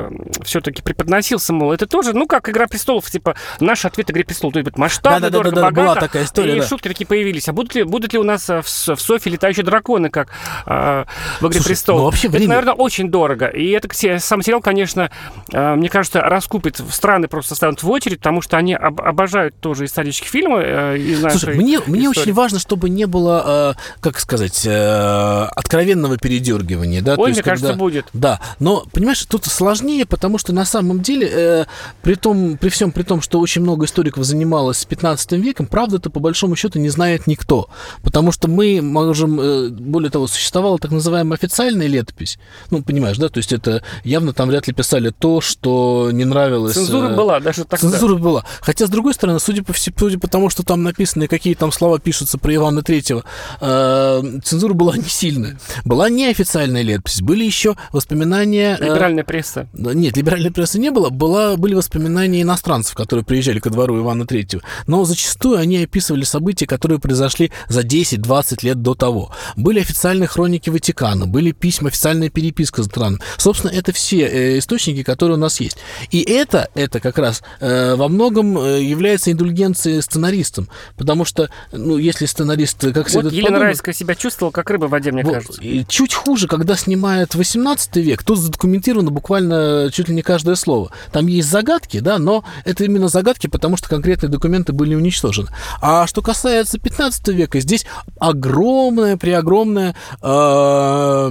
все-таки преподносился, мол, это тоже, ну, как «Игра престолов», типа, наш ответ «Игре престолов», то есть масштабно, Да-да-да-да-да, дорого, была богато, такая история, и да. шутки такие появились. А будут ли, будут ли у нас э, в, в Софии летающие драконы, как э, в «Игре Слушай, престолов»? ну, вообще это, время- наверное, очень дорого. И это, сам сериал, конечно, э, мне кажется, раскупит, страны просто станут в очередь, потому что они об- обожают тоже исторические фильмы э, из нашей Слушай, мне, мне очень важно, чтобы не было, э, как сказать, э, откровенного передергивания. Да? То Ой, есть, мне кажется, когда- будет. Да, но, понимаешь, тут сложнее, потому что на самом деле, э, при, том, при всем при том, что очень много историков занималось 15 веком, правда-то по большому счету не знает никто. Потому что мы можем, э, более того, существовала так называемая официальная летопись. Ну, понимаешь, да, то есть это явно там вряд ли писали то, что не нравилось. Цензура э, была даже тогда. Цензура была. Хотя, с другой стороны, судя по, всему, судя по тому, что там написано, и какие там слова пишутся про Ивана Третьего, э, цензура была не сильная. Была неофициальная летопись. Были еще воспоминания... э, Либеральная пресса. Нет, либеральной прессы не было. Была, были воспоминания иностранцев, которые приезжали ко двору Ивана Третьего. Но зачастую они описывали события, которые произошли за 10-20 лет до того. Были официальные хроники Ватикана, были письма, официальная переписка с странами. Собственно, это все э, источники, которые у нас есть. И это, это как раз э, во многом э, является индульгенцией сценаристам. Потому что, ну, если сценарист как Вот следует Елена подумать- Райская себя чувствовала как рыба в воде, мне вот, кажется. и чуть хуже, когда снимают 18 век, тут задокументировано буквально чуть ли не каждое слово. Там есть загадки, да, но это именно загадки, потому что конкретные документы были уничтожены. А что касается 15 века, здесь огромное, преогромное э,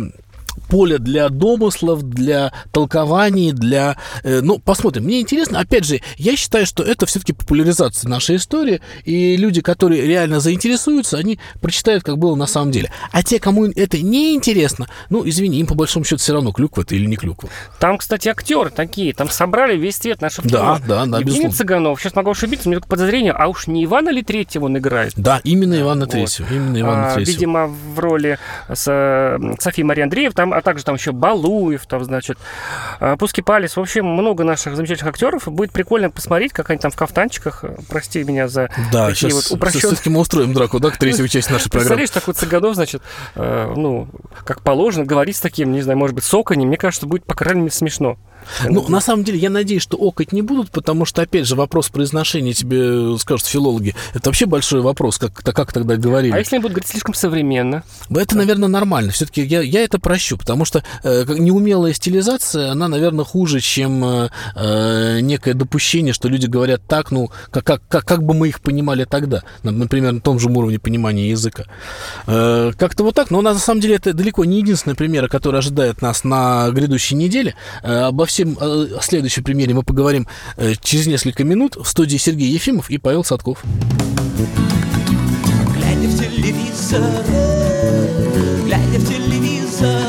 поле для домыслов, для толкований, для... э, ну, посмотрим. Мне интересно, опять же, я считаю, что это все-таки популяризация нашей истории, и люди, которые реально заинтересуются, они прочитают, как было на самом деле. А те, кому это не интересно, ну, извини, им по большому счету все равно, клюква это или не клюква. Там, кстати, актеры такие, там собрали весь цвет нашего Да, да, да, Евгений безусловно. Цыганов, сейчас могу ошибиться, у меня только подозрение, а уж не Ивана ли Третьего он играет? Да, именно Ивана Вот. Третьего, именно Ивана А, Третьего. видимо, в роли с э, Софией Марии Андреев, там, а также там еще Балуев, там, значит, а, Пуски Палец. В общем, много наших замечательных актеров. Будет прикольно посмотреть, как они там в кафтанчиках. э, Прости меня за Да, такие сейчас вот упрощенные. все-таки мы устроим драку, да, к третьей части нашей программы. Представляешь, такой Цыганов, значит, э, ну, как положено, говорить с таким, не знаю, может быть, соконем. Мне кажется, будет, по крайней мере, смешно. Ну, на самом деле, я надеюсь, что окать не будут, потому что, опять же, вопрос произношения тебе скажут филологи. Это вообще большой вопрос, как, как тогда говорили. А если они будут говорить слишком современно? Это, наверное, нормально. Все-таки я, я это прощу, потому что э, неумелая стилизация, она, наверное, хуже, чем э, э, некое допущение, что люди говорят так, ну, как, как, как, как бы мы их понимали тогда, на- например, на том же уровне понимания языка. Э, как-то вот так, но на самом деле это далеко не единственный пример, который ожидает нас на грядущей неделе. Э, обо всем э, о следующем примере мы поговорим э, через несколько минут в студии Сергей Ефимов и Павел Садков. Глядя в телевизор, глядя в телевизор,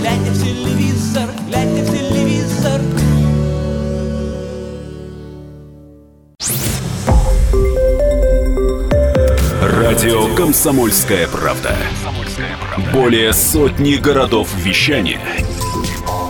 глядя в телевизор, глядя в телевизор. Радио «Комсомольская правда». Более сотни городов вещания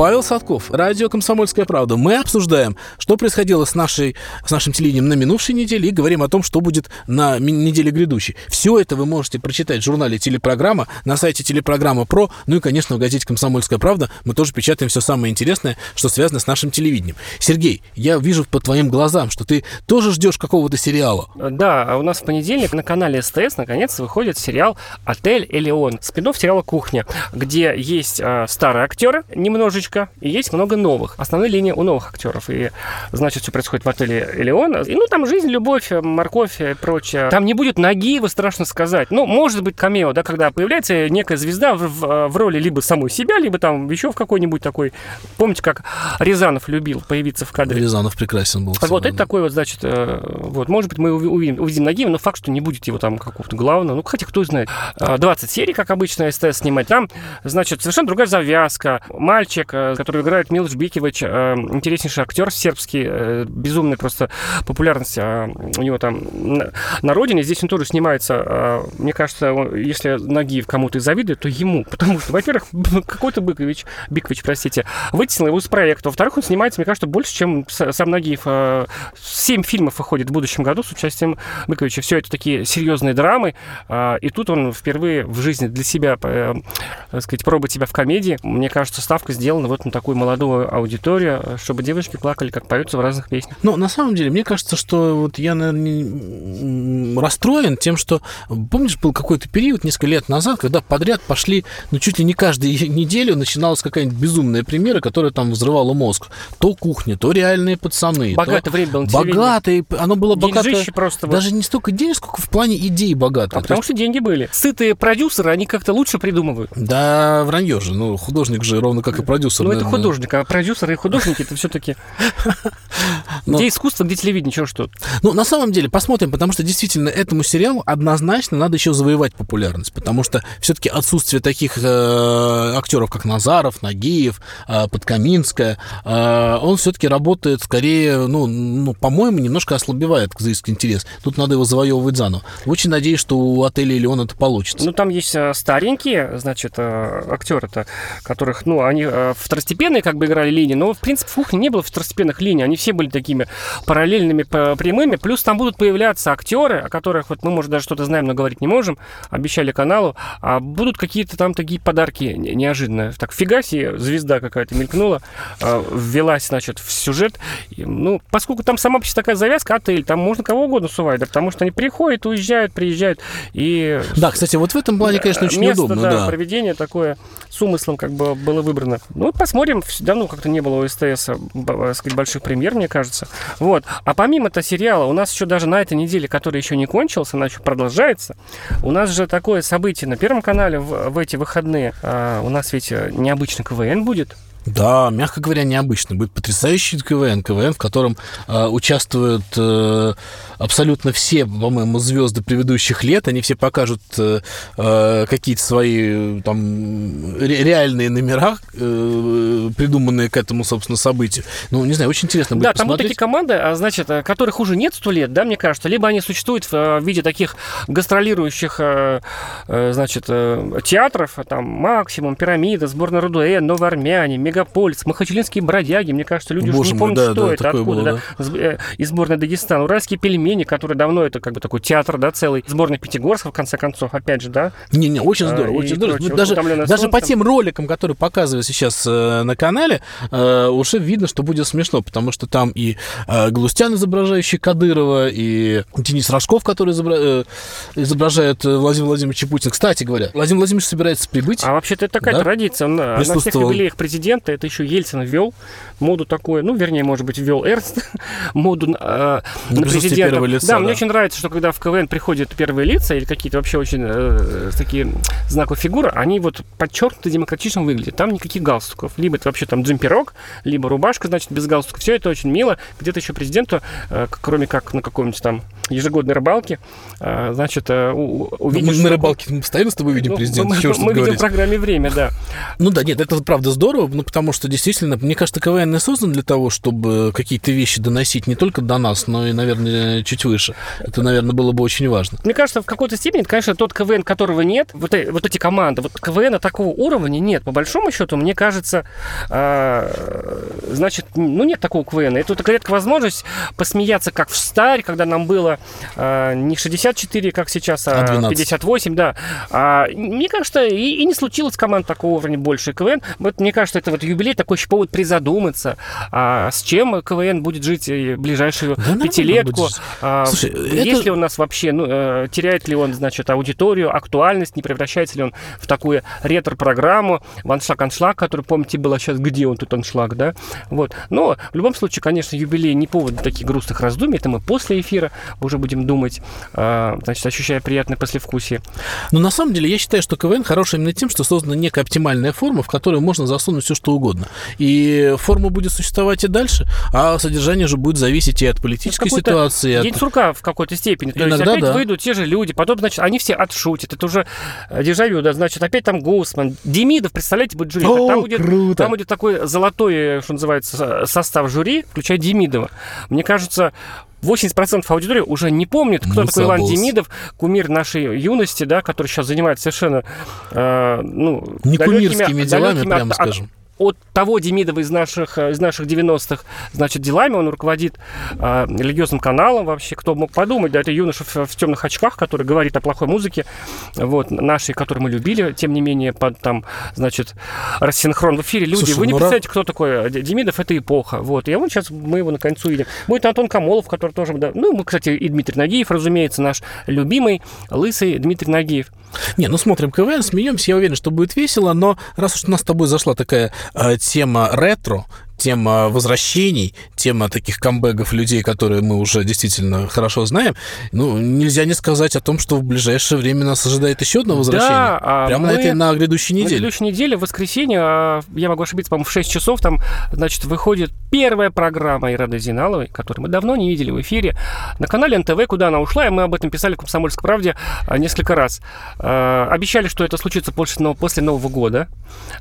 Павел Садков, радио «Комсомольская правда». Мы обсуждаем, что происходило с, нашей, с нашим телевидением на минувшей неделе и говорим о том, что будет на неделе грядущей. Все это вы можете прочитать в журнале «Телепрограмма», на сайте «Телепрограмма Про», ну и, конечно, в газете «Комсомольская правда» мы тоже печатаем все самое интересное, что связано с нашим телевидением. Сергей, я вижу по твоим глазам, что ты тоже ждешь какого-то сериала. Да, а у нас в понедельник на канале СТС наконец выходит сериал «Отель Элеон», спин сериала «Кухня», где есть э, старые актеры немножечко и есть много новых. Основная линия у новых актеров. И, значит, все происходит в отеле Элеон. И, ну, там жизнь, любовь, э, морковь и прочее. Там не будет Нагиева, страшно сказать. Ну, может быть, камео, да, когда появляется некая звезда в, в- в роли либо самой себя, либо там еще в какой-нибудь такой... Помните, как Рязанов любил появиться в кадре? Рязанов прекрасен был. Вот это да. такой вот, значит, э, вот, может быть, мы уви- увидим, увидим Нагиева, но факт, что не будет его там какого-то главного, ну, хотя кто знает. А, 20 серий, как обычно, СТС снимать. Там, значит, совершенно другая завязка. Мальчик, э, который играет Милош Бикевич, э, интереснейший актер сербский, э, безумная просто популярность у него там на, родине. Здесь он тоже снимается, мне кажется, если Нагиев кому-то и завидует, то ему, потому что, во-первых, какой-то Быкович, Бикович, простите, вытеснил его из проекта. Во-вторых, он снимается, мне кажется, больше, чем с- сам Нагиев. Семь фильмов выходит в будущем году с участием Быковича. Все это такие серьезные драмы. И тут он впервые в жизни для себя, так сказать, пробует себя в комедии. Мне кажется, ставка сделана вот на такую молодую аудиторию, э, чтобы девочки плакали, как поются в разных песнях. Ну, на самом деле, мне кажется, что вот я, наверное, расстроен тем, что, помнишь, был какой-то период несколько лет назад, когда подряд пошли, ну, чуть ли не каждую неделю начиналась какая-нибудь безумная премьера, которая там взрывала мозг. То кухня, то реальные пацаны. Богатое то... время было на. Богатое, оно было богатое. Просто вот. Даже не столько денег, сколько в плане идей богатое. А То потому есть- что деньги были. Сытые продюсеры, они как-то лучше придумывают. Да, вранье же. Ну, художник же ровно как и продюсер. Ну, это наверное. художник, а продюсеры и художники это все-таки. Где искусство, где телевидение, чего что. Ну, на самом деле, посмотрим, потому что действительно этому сериалу однозначно надо еще завоевать популярность, потому что все-таки отсутствие таких э, актеров, как Назаров, Нагиев, э, Подкаминская, э, он все-таки работает скорее, ну, ну, по-моему, немножко ослабевает зрительский интерес. Тут надо его завоевывать заново. Очень надеюсь, что у отеля Леон это получится. Ну, там есть старенькие, значит, актеры-то, которых, ну, они э, второстепенные как бы играли линии, но, в принципе, в кухне не было второстепенных линий. Они все были такими параллельными, прямыми. Плюс там будут появляться актеры, о которых вот мы, может, даже что-то знаем, но говорить не можем. Обещали каналу. А будут какие-то там такие подарки не- неожиданные. Так, фига себе, звезда какая-то мелькнула, э, ввелась, значит, в сюжет. Ну, поскольку там сама по себе такая завязка, отель, там можно кого угодно сувать, да, потому что они приходят, уезжают, приезжают. И Да, кстати, вот в этом плане, конечно, очень место, удобно, да, да. проведение такое с умыслом как бы было выбрано. Ну, посмотрим. Давно как-то не было у СТС б- так сказать, больших премьер, мне кажется. Вот. А помимо этого сериала, у нас еще даже на этой неделе, который еще не кончился, она еще продолжается, у нас же такое событие на Первом канале в, в эти выходные. А, у нас ведь э, необычный КВН будет. Да, мягко говоря, необычно. Будет потрясающий КВН. КВН, в котором э, участвуют э, абсолютно все, по-моему, звезды предыдущих лет. Они все покажут э, э, какие-то свои там ре- реальные номера, э, придуманные к этому, собственно, событию. Ну, не знаю, очень интересно будет Да, там будут посмотреть. такие команды, а, значит, э, которых уже нет сто лет, да, мне кажется, либо они существуют в э, виде таких гастролирующих, э, значит, э, театров, там Максимум, Пирамида, Сборная Рудуэ, Новые Армяне, Мегаполис, Махачелинские бродяги, мне кажется, люди Боже уже не помнят, да, что да, это, откуда, было, да, С- э, из сборной Дагестана, Уральские пельмени, которые давно это как бы такой театр, да, целый, сборная Пятигорска, в конце концов, опять же, да, Не-не, очень А, здорово, и очень здорово. прочее. Даже, «Утомленное даже по солнцем». тем роликам, которые показывают сейчас э, на канале, э, уже видно, что будет смешно, потому что там и э, Галустян, изображающий Кадырова, и Денис Рожков, который изобра- э, изображает э, Владимир Владимирович Путин. Кстати говоря, Владимир Владимирович собирается прибыть. А вообще-то это такая Да? традиция. Он, на всех юбилеях президента это еще Ельцин ввел моду такую, ну, вернее, может быть, ввел Эрнст моду э, На президента. лица, да, мне да. очень нравится, что когда в КВН приходят первые лица или какие-то вообще очень э, такие знаковые фигуры, они вот подчеркнуто демократично выглядят. Там никаких галстуков. Либо это вообще там джемперок, либо рубашка, значит, без галстука. Все это очень мило. Где-то еще президенту, э, кроме как на каком-нибудь там ежегодной рыбалке, э, значит, э, Ну, увидишь... мы на рыбалке мы постоянно с тобой видим Ну, президента. мы, ж тут мы видим в программе «Время», да. Ну да, нет, это правда здорово, ну потому что действительно, мне кажется, КВН создан для того, чтобы какие-то вещи доносить не только до нас, но и, наверное, чуть выше. Это, наверное, было бы очень важно. Мне кажется, в какой-то степени, это, конечно, тот КВН, которого нет, вот, э- вот эти команды, вот КВН такого уровня нет. По большому счету, мне кажется, значит, ну нет такого КВН. Это вот редкая возможность посмеяться, как в старь, когда нам было не 64, как сейчас, А а 12. 58, да. А, мне кажется, и, и не случилось команд такого уровня больше КВН. Вот мне кажется, это вот юбилей такой еще повод призадуматься, а, с чем КВН будет жить э, ближайшую нормально пятилетку. А, Слушай, есть это- ли у нас вообще, ну, э, теряет ли он, значит, аудиторию, актуальность, не превращается ли он в такую ретро-программу, в аншлаг-аншлаг, который, помните, было сейчас, где он тут аншлаг, да? Вот. Но в любом случае, конечно, юбилей не повод для таких грустных раздумий, это мы после эфира уже будем думать, а, значит, ощущая приятное послевкусие. Но на самом деле я считаю, что КВН хороший именно тем, что создана некая оптимальная форма, в которую можно засунуть все что угодно. И форма будет существовать и дальше, а содержание же будет зависеть и от политической Ну, какой-то ситуации, от День сурка в какой-то степени. То Иногда есть опять да. выйдут те же люди, потом, значит, они все отшутят. Это уже э, дежавю, да, значит, опять там Гоусман. Демидов, представляете, будет жюри. О, там, будет, круто. там будет такой золотой, э, что называется, со- состав жюри, включая Демидова. Мне кажется, 80% аудитории уже не помнит, кто Ну, такой Иван забылся. Демидов, кумир нашей юности, да, который сейчас занимается совершенно, э, ну, Не далекими- кумирскими делами, далекими прямо от- от- скажем. От того Демидова из наших, э, из наших 90-х, значит, делами. Он руководит э, религиозным каналом вообще. Кто мог подумать, да, это юноша в, в темных очках, который говорит о плохой музыке, вот, нашей, которую мы любили, тем не менее, под там, значит, рассинхрон в эфире. Люди, Слушай, вы не ну, представляете, кто такой э, Демидов, это эпоха. Вот, и вот сейчас мы его наконец увидим. Будет Антон Камолов, который тоже, да, ну, мы, кстати, и Дмитрий Нагиев, разумеется, наш любимый, лысый Дмитрий Нагиев. Не, ну смотрим КВН, смеемся, я уверен, что будет весело, но раз уж у нас с тобой зашла такая э, тема ретро, тема возвращений, тема таких камбэков людей, которые мы уже действительно хорошо знаем, ну, нельзя не сказать о том, что в ближайшее время нас ожидает еще одно возвращение. Да, Прямо мы- на этой, на грядущей На неделе. следующей неделе, в воскресенье, а, я могу ошибиться, по-моему, в 6 часов, там, значит, выходит первая программа Ирады Зиналовой, которую мы давно не видели в эфире, на канале НТВ, куда она ушла, и мы об этом писали в «Комсомольской правде» а, несколько раз. А, Обещали, что это случится после Нового года,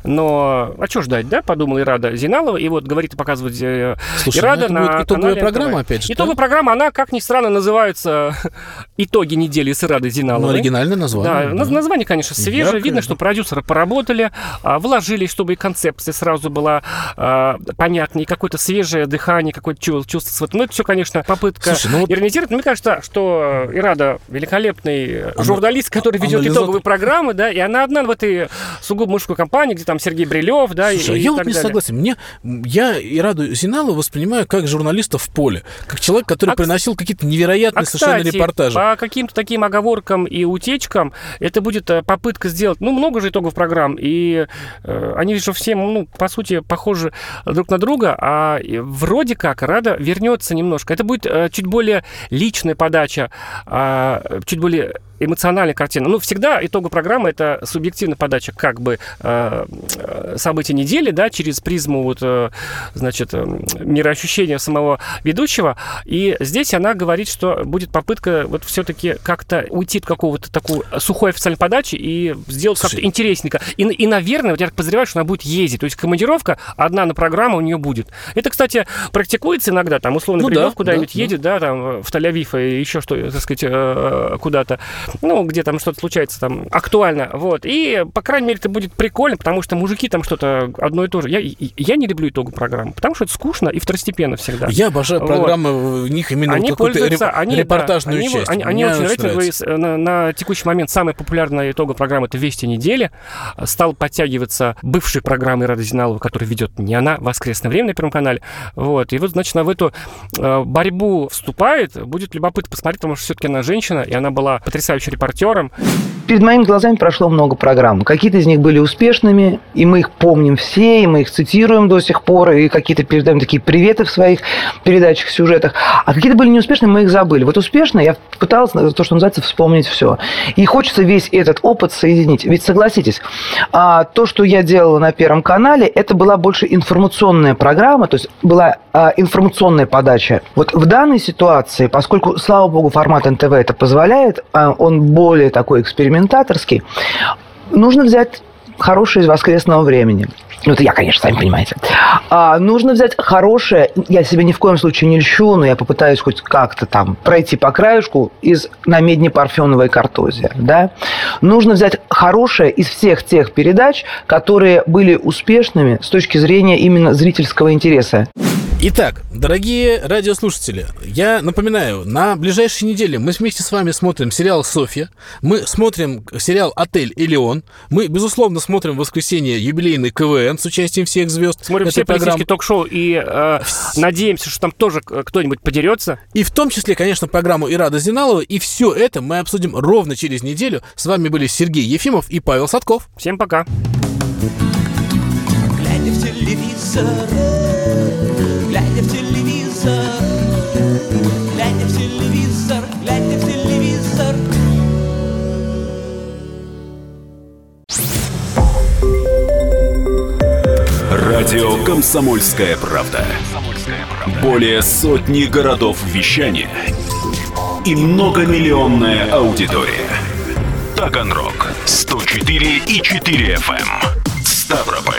но, а что ждать, да, подумала Ирада Зиналова, и вот говорит и показывает э, Слушай, Ирада ну это будет на итоговая программа, НТВ. опять же, Итоговая да? программа, она, как ни странно, называется «Итоги недели с Ирадой Ну, Зиналовой». оригинальное Да, название. наз- название, конечно, свежее. Яркое, Видно, да. что продюсеры поработали, а, вложились, чтобы и концепция сразу была а, понятнее, и какое-то свежее дыхание, какое-то чу- чувство. Ну, это все, конечно, попытка Слушай, ну вот- иронизировать. Но мне кажется, что Ирада великолепный Ана- журналист, который ведет анализатор. итоговые программы, да, и она одна в этой сугубо мужской компании, где там Сергей Брилев, да, Слушай, а и, и я вот так не далее. согласен. Мне, я Ираду Зиналову воспринимаю как журналиста в поле, как человек, который А, приносил какие-то невероятные А, совершенно кстати, репортажи. по каким-то таким оговоркам и утечкам это будет э, попытка сделать, ну, много же итогов программ, и э, они же все, ну, по сути, похожи друг на друга, а и вроде как Рада вернется немножко. Это будет э, чуть более личная подача, а, чуть более эмоциональная картина. Ну, всегда итоговая программы это субъективная подача как бы э, э, событий недели, да, через призму вот, э, значит, мироощущения самого ведущего. И здесь она говорит, что будет попытка вот все-таки как-то уйти от какого-то такой сухой официальной подачи и сделать как-то интересненько. И, и, наверное, вот я так подозреваю, что она будет ездить. То есть командировка одна на программу у нее будет. Это, кстати, практикуется иногда. Там, условно, Ну Брилев да, куда-нибудь да, да. едет, да, там, в Тель-Авив и еще что, так сказать, куда-то. Ну, где там что-то случается там актуально. Вот. И, по крайней мере, это будет прикольно, потому что мужики там что-то одно и то же. Я, я не люблю итогу программы, потому что это скучно и второстепенно всегда. Я обожаю Вот. программы, в них именно Они вот пользуются, реп- они, да, репортажную они, часть. Они, они очень. С- На, на текущий момент самая популярная итоговая программа это «Вести недели». Стал подтягиваться бывшей программы Рады Зиналова, которую ведет не она, «Воскресное время» на Первом канале. Вот. И вот, значит, она в эту э, борьбу вступает. Будет любопытно посмотреть, потому что все-таки она женщина, и она была потрясающим репортером. Перед моими глазами прошло много программ. Какие-то из них были успешными, и мы их помним все, и мы их цитируем до сих пор, и какие-то передаем такие приветы в своих передачах, сюжетах. А какие-то были неуспешные, мы их забыли. Вот успешно я пытался, то, что называется, вспомнить все. И хочется весь этот опыт соединить. Ведь согласитесь, а, то, что я делала на Первом канале, это была больше информационная программа, то есть была а, информационная подача. Вот в данной ситуации, поскольку, слава богу, формат НТВ это позволяет, а, он более такой экспериментаторский, нужно взять хорошее из воскресного времени. Ну, это я, конечно, сами понимаете. А, нужно взять хорошее, я себе ни в коем случае не льщу, но я попытаюсь хоть как-то там пройти по краешку из намедни Парфенова и Картозия, да. Нужно взять хорошее из всех тех передач, которые были успешными с точки зрения именно зрительского интереса. Итак, дорогие радиослушатели, я напоминаю, на ближайшей неделе мы вместе с вами смотрим сериал «Софья», мы смотрим сериал «Отель Элеон», мы, безусловно, смотрим в воскресенье юбилейный КВН с участием всех звезд Смотрим этой все политические ток-шоу и э, надеемся, что там тоже кто-нибудь подерется. И в том числе, конечно, программу Ирада Зиналова. И все это мы обсудим ровно через неделю. С вами были Сергей Ефимов и Павел Садков. Всем пока. Глядя в телевизор, телевизор, глядя в телевизор, глядя в телевизор. Радио «Комсомольская правда». Более сотни городов вещания и многомиллионная аудитория. Таганрог 104 и 4 FM. эм. Ставрополь